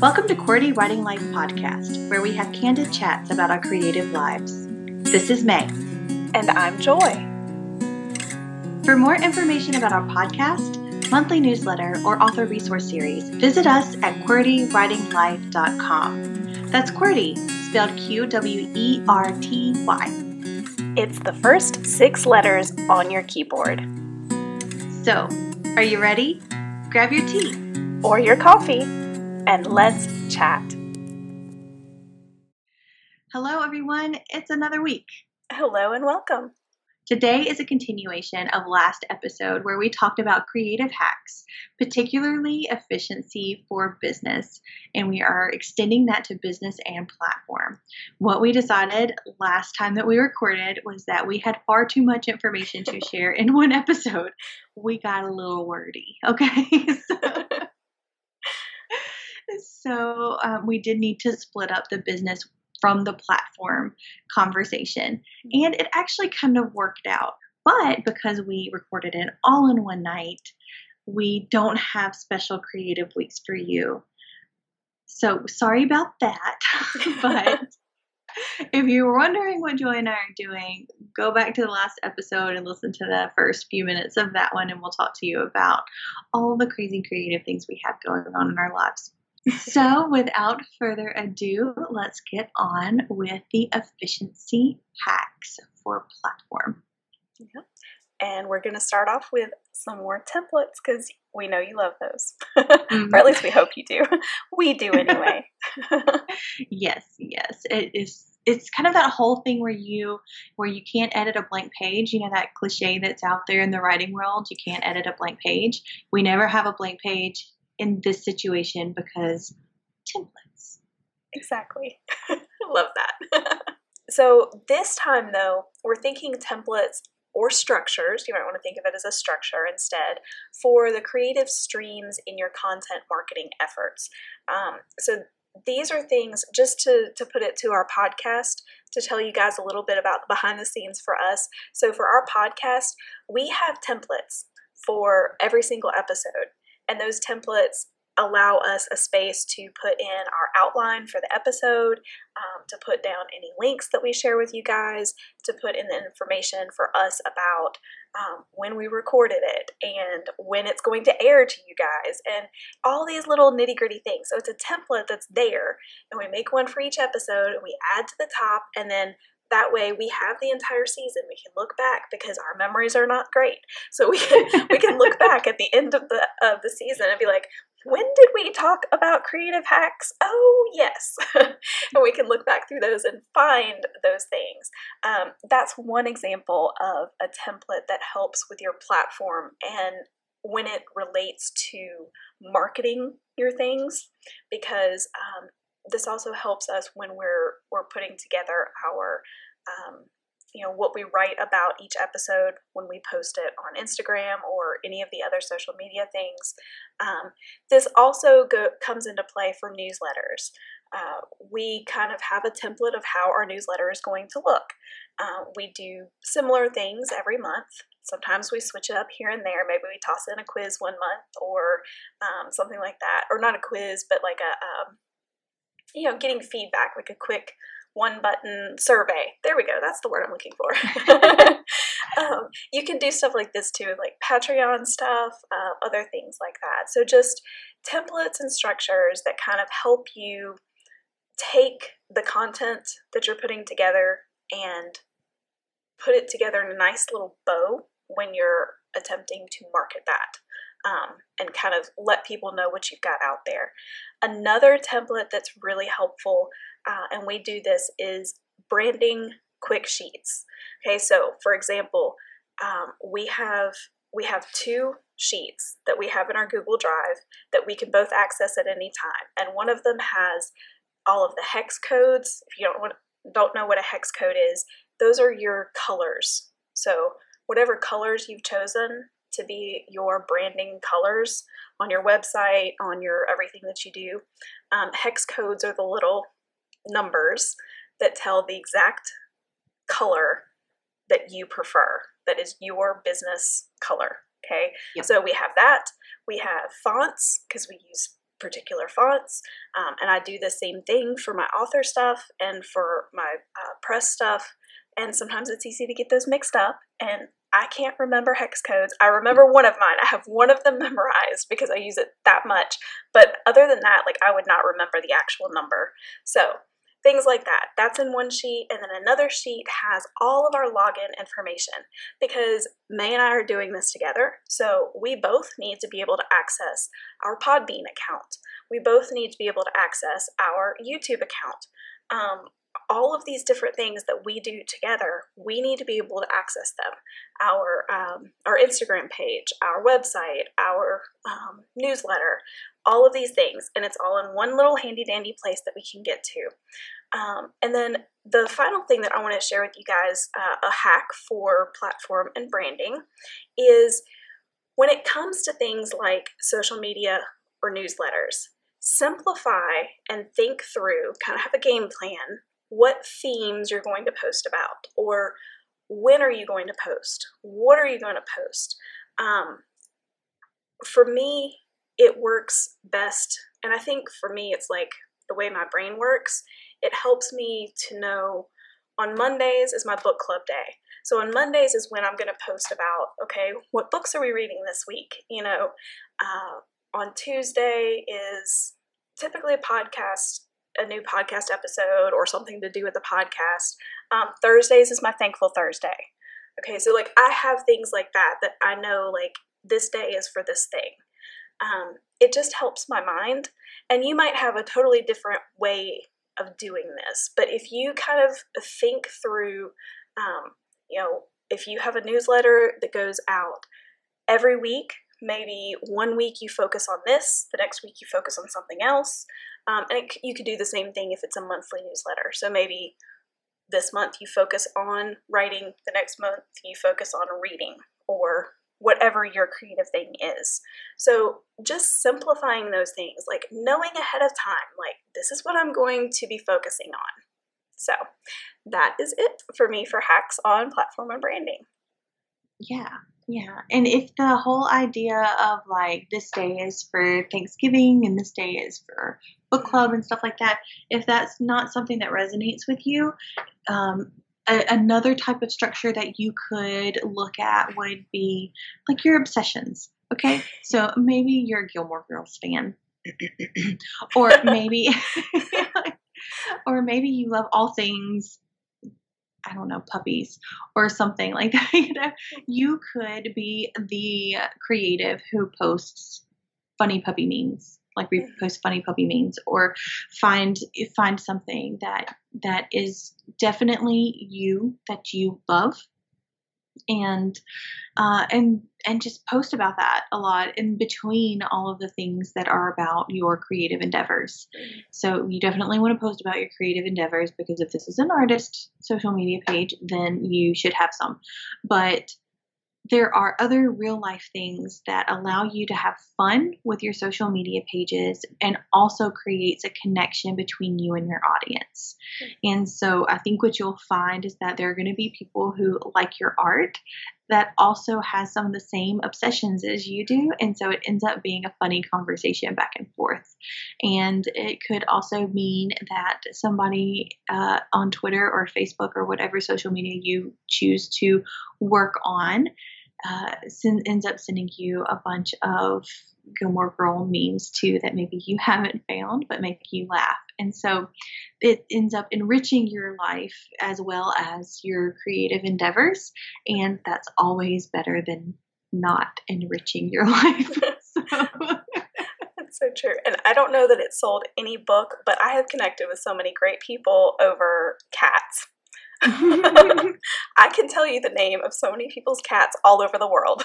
Welcome to QWERTY Writing Life Podcast, where we have candid chats about our creative lives. This is May. And I'm Joy. For more information about our podcast, monthly newsletter, or author resource series, visit us at QWERTYWritingLife.com. That's QWERTY, spelled Q W E R T Y. It's the first six letters on your keyboard. So, are you ready? Grab your tea or your coffee and let's chat. Hello, everyone. It's another week. Hello and welcome. Today is a continuation of last episode where we talked about creative hacks, particularly efficiency for business, and we are extending that to business and platform. What we decided last time that we recorded was that we had far too much information to share in one episode. We got a little wordy, okay? so, so um, we did need to split up the business from the platform conversation. And it actually kind of worked out. But because we recorded it all in one night, we don't have special creative weeks for you. So sorry about that. but if you were wondering what Joy and I are doing, go back to the last episode and listen to the first few minutes of that one, and we'll talk to you about all the crazy creative things we have going on in our lives so, without further ado, let's get on with the efficiency hacks for platform. Yep. And we're going to start off with some more templates because we know you love those. Mm-hmm. or at least we hope you do. we do anyway. yes, yes. It is it's kind of that whole thing where you where you can't edit a blank page you know that cliche that's out there in the writing world you can't edit a blank page we never have a blank page in this situation because templates. Exactly. Love that. so this time though, we're thinking templates or structures, you might want to think of it as a structure instead, for the creative streams in your content marketing efforts. Um, so these are things, just to, to put it to our podcast, to tell you guys a little bit about the behind the scenes for us. So for our podcast, we have templates for every single episode. And those templates allow us a space to put in our outline for the episode, um, to put down any links that we share with you guys, to put in the information for us about um, when we recorded it and when it's going to air to you guys, and all these little nitty gritty things. So it's a template that's there, and we make one for each episode, and we add to the top, and then that way we have the entire season. We can look back because our memories are not great. So we can we can look back at the end of the of the season and be like when did we talk about creative hacks? Oh yes. And we can look back through those and find those things. Um, that's one example of a template that helps with your platform and when it relates to marketing your things because um, this also helps us when we're we're putting together our um, you know what we write about each episode when we post it on Instagram or any of the other social media things. Um, this also go, comes into play for newsletters. Uh, we kind of have a template of how our newsletter is going to look. Uh, we do similar things every month. Sometimes we switch it up here and there. Maybe we toss in a quiz one month or um, something like that, or not a quiz, but like a um, you know, getting feedback, like a quick one button survey. There we go. That's the word I'm looking for. um, you can do stuff like this too, like Patreon stuff, uh, other things like that. So just templates and structures that kind of help you take the content that you're putting together and put it together in a nice little bow when you're attempting to market that um, and kind of let people know what you've got out there. Another template that's really helpful, uh, and we do this, is branding quick sheets. Okay, so for example, um, we have we have two sheets that we have in our Google Drive that we can both access at any time, and one of them has all of the hex codes. If you don't want, don't know what a hex code is, those are your colors. So whatever colors you've chosen to be your branding colors on your website, on your everything that you do. Um, hex codes are the little numbers that tell the exact color that you prefer, that is your business color. Okay, yep. so we have that. We have fonts because we use particular fonts. Um, and I do the same thing for my author stuff and for my uh, press stuff. And sometimes it's easy to get those mixed up. And I can't remember hex codes. I remember one of mine. I have one of them memorized because I use it that much. But other than that, like I would not remember the actual number. So things like that. That's in one sheet, and then another sheet has all of our login information because May and I are doing this together. So we both need to be able to access our Podbean account. We both need to be able to access our YouTube account. Um, all of these different things that we do together, we need to be able to access them. Our um, our Instagram page, our website, our um, newsletter, all of these things, and it's all in one little handy dandy place that we can get to. Um, and then the final thing that I want to share with you guys, uh, a hack for platform and branding, is when it comes to things like social media or newsletters, simplify and think through, kind of have a game plan what themes you're going to post about or when are you going to post? What are you going to post? Um, for me it works best and i think for me it's like the way my brain works. It helps me to know on mondays is my book club day. So on mondays is when i'm going to post about okay what books are we reading this week? You know uh, on tuesday is typically a podcast a new podcast episode or something to do with the podcast. Um, Thursdays is my thankful Thursday. Okay, so like I have things like that that I know like this day is for this thing. Um, it just helps my mind, and you might have a totally different way of doing this. But if you kind of think through, um, you know, if you have a newsletter that goes out every week, maybe one week you focus on this, the next week you focus on something else. Um, and it, you could do the same thing if it's a monthly newsletter. So maybe this month you focus on writing, the next month you focus on reading, or whatever your creative thing is. So just simplifying those things, like knowing ahead of time, like this is what I'm going to be focusing on. So that is it for me for hacks on platform and branding. Yeah, yeah. And if the whole idea of like this day is for Thanksgiving and this day is for book club and stuff like that, if that's not something that resonates with you, um, a, another type of structure that you could look at would be like your obsessions. Okay. So maybe you're a Gilmore Girls fan. or maybe or maybe you love all things I don't know, puppies or something like that. You know, you could be the creative who posts funny puppy memes, like we mm-hmm. post funny puppy memes, or find find something that that is definitely you that you love and uh, and and just post about that a lot in between all of the things that are about your creative endeavors. So you definitely want to post about your creative endeavors because if this is an artist social media page, then you should have some. But there are other real life things that allow you to have fun with your social media pages and also creates a connection between you and your audience. Hmm. And so I think what you'll find is that there are going to be people who like your art that also has some of the same obsessions as you do. And so it ends up being a funny conversation back and forth. And it could also mean that somebody uh, on Twitter or Facebook or whatever social media you choose to work on uh, ends up sending you a bunch of Gilmore Girl memes too that maybe you haven't found but make you laugh. And so it ends up enriching your life as well as your creative endeavors. And that's always better than not enriching your life. so. That's so true. And I don't know that it sold any book, but I have connected with so many great people over cats I can tell you the name of so many people's cats all over the world.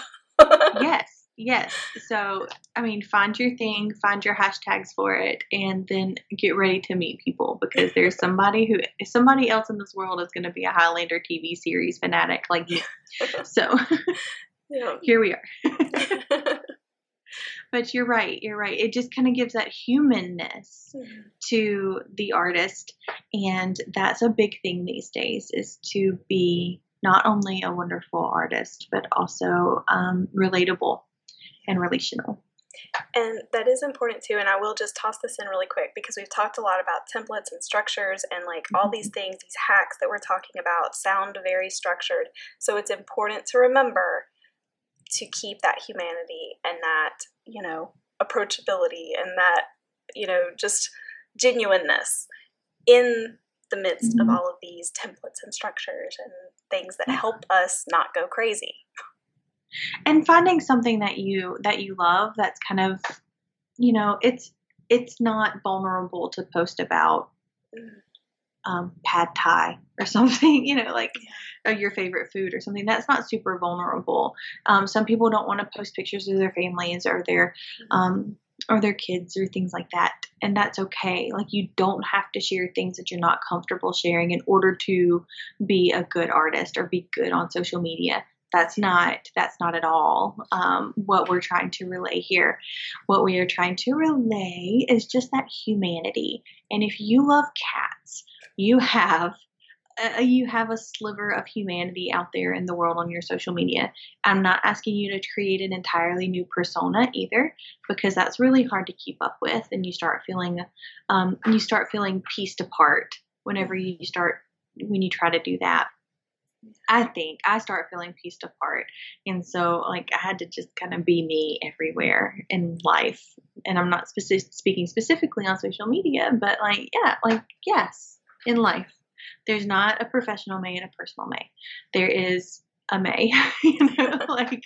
yes, yes. So, I mean, find your thing, find your hashtags for it, and then get ready to meet people because there's somebody who, somebody else in this world is going to be a Highlander TV series fanatic like me. So, yeah. here we are but you're right. You're right. It just kind of gives that humanness mm-hmm. to the artist. And that's a big thing these days is to be not only a wonderful artist, but also um, relatable and relational. And that is important too. And I will just toss this in really quick because we've talked a lot about templates and structures and like all these mm-hmm. things, these hacks that we're talking about sound very structured. So it's important to remember to keep that humanity and that, you know, approachability and that, you know, just genuineness in the midst mm-hmm. of all of these templates and structures and things that help us not go crazy and finding something that you that you love that's kind of you know it's it's not vulnerable to post about um, pad thai or something you know like or your favorite food or something. That's not super vulnerable. Um, some people don't want to post pictures of their families or their um, or their kids or things like that and that's okay. Like you don't have to share things that you're not comfortable sharing in order to be a good artist or be good on social media that's not that's not at all um, what we're trying to relay here what we are trying to relay is just that humanity and if you love cats you have uh, you have a sliver of humanity out there in the world on your social media. I'm not asking you to create an entirely new persona either, because that's really hard to keep up with, and you start feeling, um, you start feeling pieced apart whenever you start when you try to do that. I think I start feeling pieced apart. And so, like, I had to just kind of be me everywhere in life. And I'm not specific, speaking specifically on social media, but like, yeah, like, yes, in life. There's not a professional May and a personal May. There is a May, you know, like,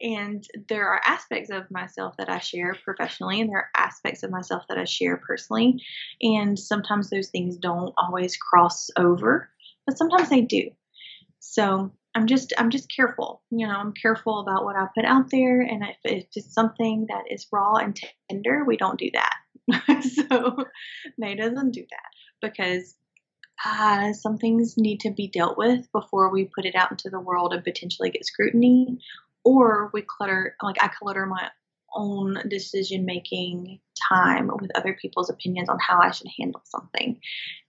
and there are aspects of myself that I share professionally, and there are aspects of myself that I share personally. And sometimes those things don't always cross over but sometimes I do. So I'm just I'm just careful. You know, I'm careful about what I put out there, and if, if it's something that is raw and tender, we don't do that. so May doesn't do that because uh, some things need to be dealt with before we put it out into the world and potentially get scrutiny, or we clutter like I clutter my own decision making time with other people's opinions on how I should handle something,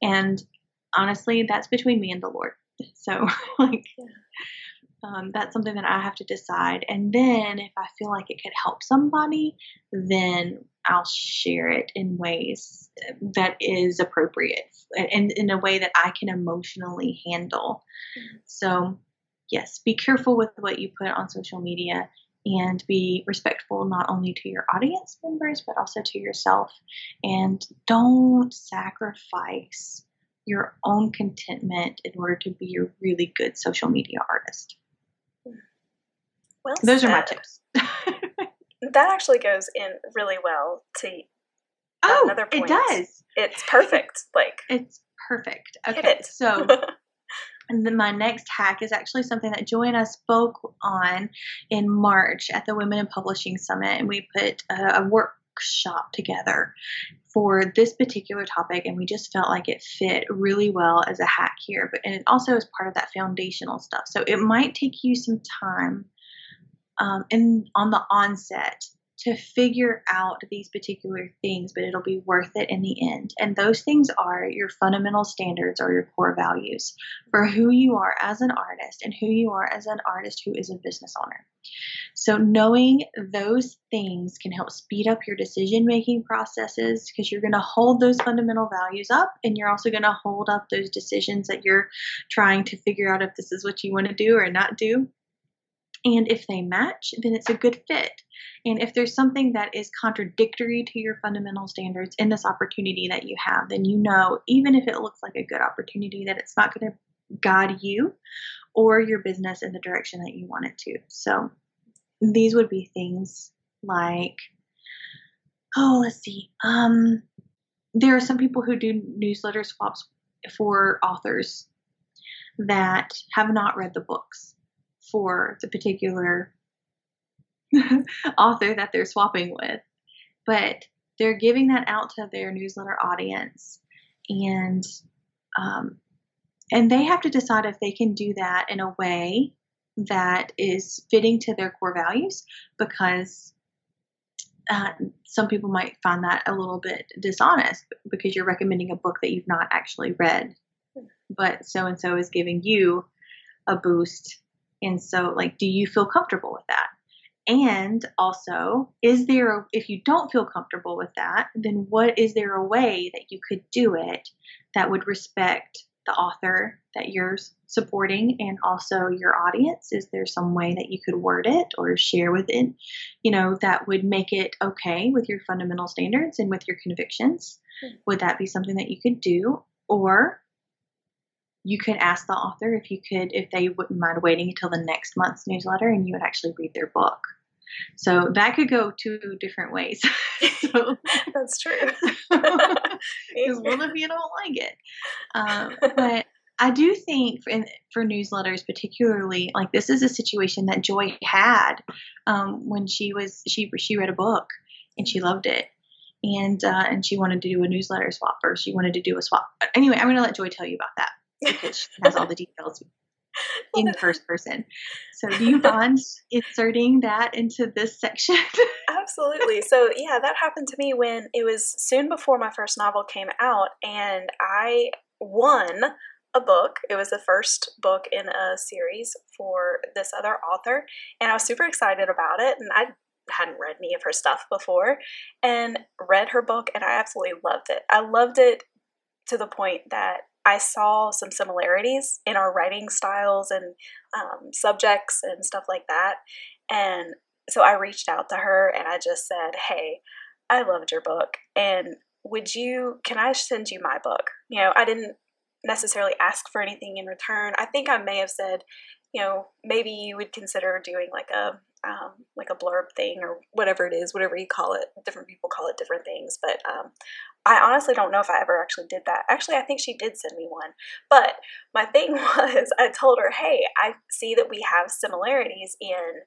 and honestly, that's between me and the Lord. So, like, um, that's something that I have to decide. And then, if I feel like it could help somebody, then I'll share it in ways that is appropriate and in a way that I can emotionally handle. Mm-hmm. So, yes, be careful with what you put on social media and be respectful not only to your audience members but also to yourself. And don't sacrifice your own contentment in order to be a really good social media artist. Well, those said. are my tips. that actually goes in really well to oh, another point. It does. It's perfect. Like it's perfect. Okay, it. so. And then my next hack is actually something that Joy and I spoke on in March at the Women in Publishing Summit, and we put a, a workshop together for this particular topic, and we just felt like it fit really well as a hack here. But and it also is part of that foundational stuff. So it might take you some time um, in on the onset to figure out these particular things, but it'll be worth it in the end. And those things are your fundamental standards or your core values for who you are as an artist and who you are as an artist who is a business owner. So, knowing those things can help speed up your decision making processes because you're going to hold those fundamental values up and you're also going to hold up those decisions that you're trying to figure out if this is what you want to do or not do. And if they match, then it's a good fit. And if there's something that is contradictory to your fundamental standards in this opportunity that you have, then you know, even if it looks like a good opportunity, that it's not going to guide you or your business in the direction that you want it to. So these would be things like, oh, let's see. Um, there are some people who do newsletter swaps for authors that have not read the books for the particular author that they're swapping with. But they're giving that out to their newsletter audience. And um, and they have to decide if they can do that in a way that is fitting to their core values because uh, some people might find that a little bit dishonest because you're recommending a book that you've not actually read. But so and so is giving you a boost and so like do you feel comfortable with that And also, is there, a, if you don't feel comfortable with that, then what is there a way that you could do it that would respect the author that you're supporting and also your audience? Is there some way that you could word it or share with it, you know, that would make it okay with your fundamental standards and with your convictions? Mm-hmm. Would that be something that you could do? Or you could ask the author if you could, if they wouldn't mind waiting until the next month's newsletter and you would actually read their book. So that could go two different ways. so, That's true. Because what if you don't like it? Um, but I do think for, for, newsletters, particularly, like this is a situation that Joy had um, when she was she she read a book and she loved it, and uh, and she wanted to do a newsletter swap or she wanted to do a swap. Anyway, I'm going to let Joy tell you about that because she has all the details in first person. So, do you mind inserting that into this section? Absolutely. So, yeah, that happened to me when it was soon before my first novel came out, and I won a book. It was the first book in a series for this other author, and I was super excited about it. And I hadn't read any of her stuff before, and read her book, and I absolutely loved it. I loved it to the point that I saw some similarities in our writing styles and um, subjects and stuff like that. And so I reached out to her and I just said, Hey, I loved your book. And would you, can I send you my book? You know, I didn't necessarily ask for anything in return. I think I may have said, you know, maybe you would consider doing like a um, like a blurb thing or whatever it is, whatever you call it. Different people call it different things, but um, I honestly don't know if I ever actually did that. Actually, I think she did send me one. But my thing was, I told her, hey, I see that we have similarities in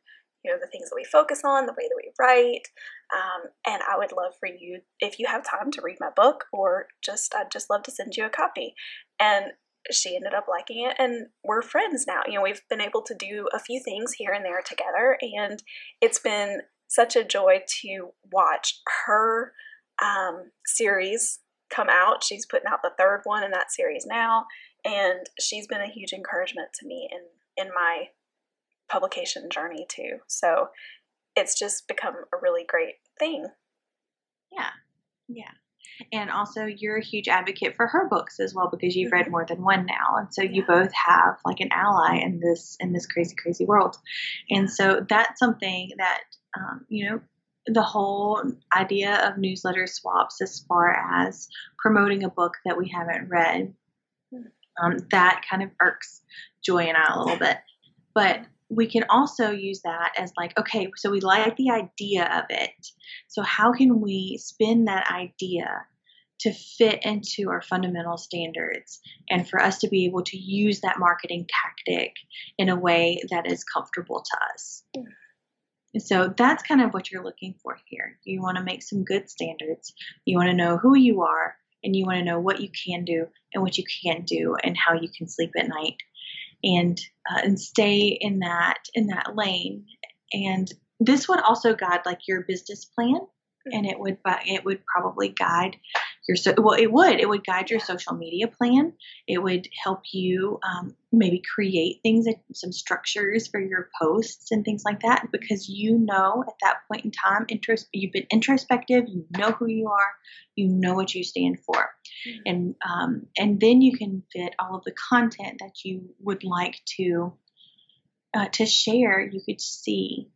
you know the things that we focus on the way that we write um, and i would love for you if you have time to read my book or just i'd just love to send you a copy and she ended up liking it and we're friends now you know we've been able to do a few things here and there together and it's been such a joy to watch her um, series come out. She's putting out the third one in that series now, and she's been a huge encouragement to me in in my publication journey too. So it's just become a really great thing. Yeah, yeah. And also, you're a huge advocate for her books as well because you've read mm-hmm. more than one now, and so you both have like an ally in this in this crazy, crazy world. And so that's something that um, you know the whole idea of newsletter swaps as far as promoting a book that we haven't read. Um, that kind of irks Joy and I a little bit. But we can also use that as like, okay, so we like the idea of it. So how can we spin that idea to fit into our fundamental standards and for us to be able to use that marketing tactic in a way that is comfortable to us? And so that's kind of what you're looking for here. You want to make some good standards. You want to know who you are and you want to know what you can do and what you can't do and how you can sleep at night and uh, and stay in that in that lane. And this would also guide like your business plan and it would it would probably guide your so well it would it would guide your social media plan it would help you um, maybe create things some structures for your posts and things like that because you know at that point in time intros- you've been introspective you know who you are you know what you stand for mm-hmm. and um, and then you can fit all of the content that you would like to uh, to share you could see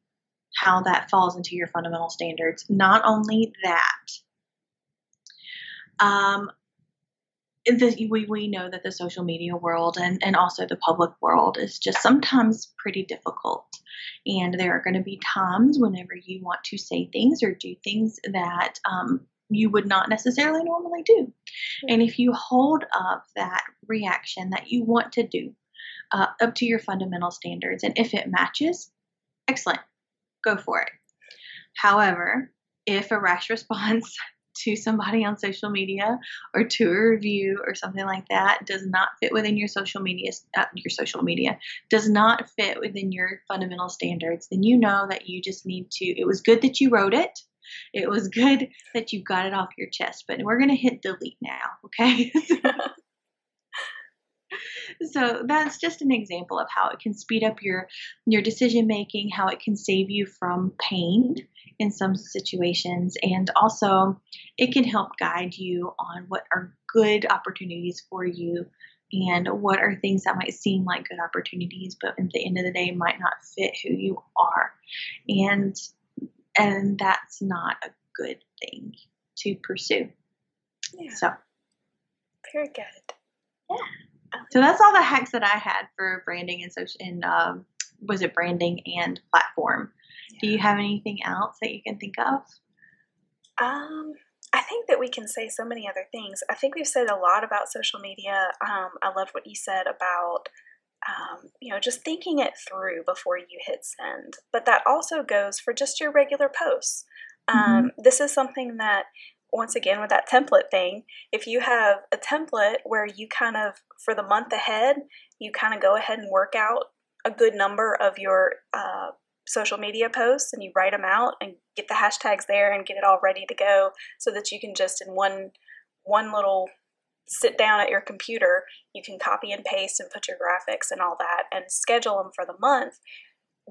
how that falls into your fundamental standards. Not only that, um, the, we, we know that the social media world and, and also the public world is just sometimes pretty difficult. And there are going to be times whenever you want to say things or do things that um, you would not necessarily normally do. And if you hold up that reaction that you want to do uh, up to your fundamental standards, and if it matches, excellent go for it. However, if a rash response to somebody on social media or to a review or something like that does not fit within your social media uh, your social media does not fit within your fundamental standards then you know that you just need to it was good that you wrote it. It was good that you got it off your chest but we're going to hit delete now okay so that's just an example of how it can speed up your your decision making, how it can save you from pain in some situations, and also it can help guide you on what are good opportunities for you and what are things that might seem like good opportunities but at the end of the day might not fit who you are. And and that's not a good thing to pursue. Yeah. so. Very good. yeah so that's all the hacks that i had for branding and social and um, was it branding and platform do you have anything else that you can think of Um, I think that we can say so many other things. I think we've said a lot about social media. Um, I love what you said about, um, you know, just thinking it through before you hit send. But that also goes for just your regular posts. Um, This is something that, once again, with that template thing, if you have a template where you kind of, for the month ahead, you kind of go ahead and work out a good number of your uh, social media posts and you write them out and get the hashtags there and get it all ready to go so that you can just in one one little sit down at your computer you can copy and paste and put your graphics and all that and schedule them for the month.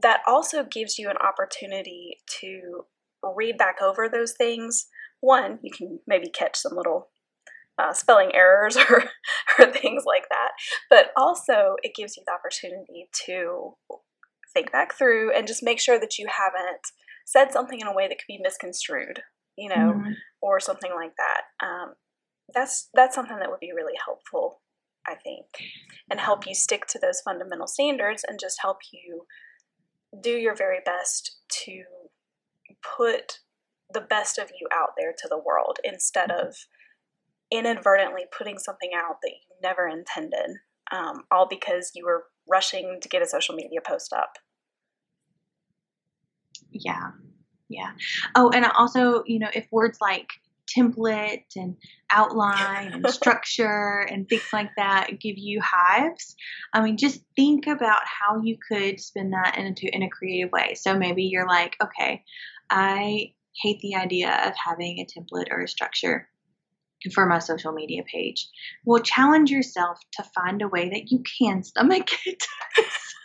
That also gives you an opportunity to read back over those things one you can maybe catch some little uh, spelling errors or, or things like that but also it gives you the opportunity to think back through and just make sure that you haven't said something in a way that could be misconstrued, you know, Mhm. or something like that. Um, that's that's something that would be really helpful, I think, and help you stick to those fundamental standards and just help you do your very best to put the best of you out there to the world instead of inadvertently putting something out that you never intended, um, all because you were rushing to get a social media post up. Yeah. Yeah. Oh, and also, you know, if words like template and outline and structure and things like that give you hives, I mean, just think about how you could spin that into in a creative way. So maybe you're like, okay, I hate the idea of having a template or a structure for my social media page. Well, challenge yourself to find a way that you can stomach it.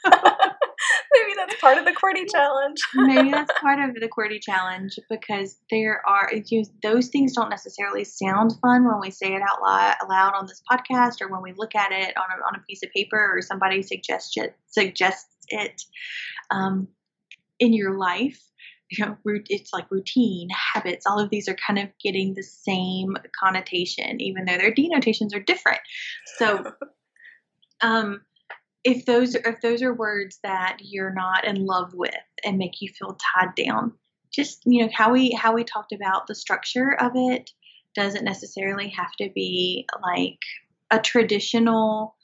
Maybe that's part of the QWERTY challenge. maybe that's part of the QWERTY challenge because there are just, those things don't necessarily sound fun when we say it out loud, aloud on this podcast or when we look at it on a, on a piece of paper or somebody suggests it, suggests it um, in your life. You know, root- it's like routine, habits. All of these are kind of getting the same connotation, even though their denotations are different. So, um, if those if those are words that you're not in love with and make you feel tied down just you know how we how we talked about the structure of it doesn't necessarily have to be like a traditional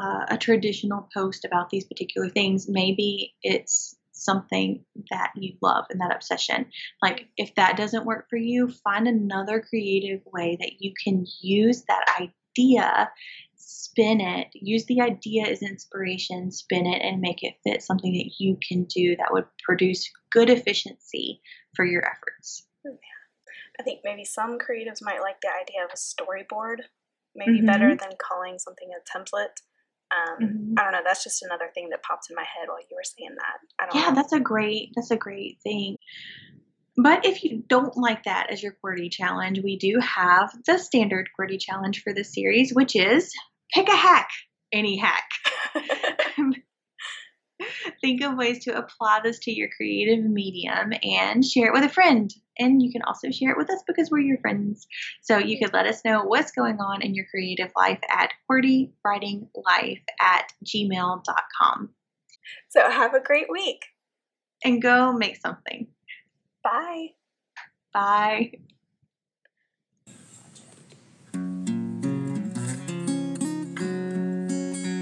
uh, a traditional post about these particular things maybe it's something that you love and that obsession like if that doesn't work for you find another creative way that you can use that idea spin it, use the idea as inspiration, spin it, and make it fit something that you can do that would produce good efficiency for your efforts. I think maybe some creatives might like the idea of a storyboard, maybe Mhm. better than calling something a template. Um, Mhm. I don't know. That's just another thing that popped in my head while you were saying that. I don't Yeah, know. that's a great that's a great thing. But if you don't like that as your QWERTY challenge, we do have the standard QWERTY challenge for this series, which is pick a hack, any hack. Think of ways to apply this to your creative medium and share it with a friend. And you can also share it with us because we're your friends. So you could let us know what's going on in your creative life at QWERTYWritingLife at gmail.com. so have a great week. And go make something. Bye. Bye.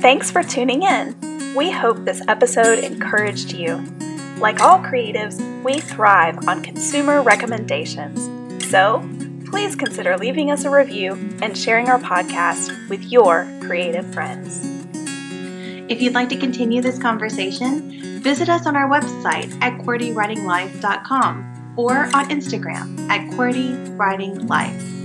Thanks for tuning in. We hope this episode encouraged you. Like all creatives, we thrive on consumer recommendations. So, please consider leaving us a review and sharing our podcast with your creative friends. If you'd like to continue this conversation, visit us on our website at QWERTYWritingLife.com or on Instagram at QWERTYWritingLife.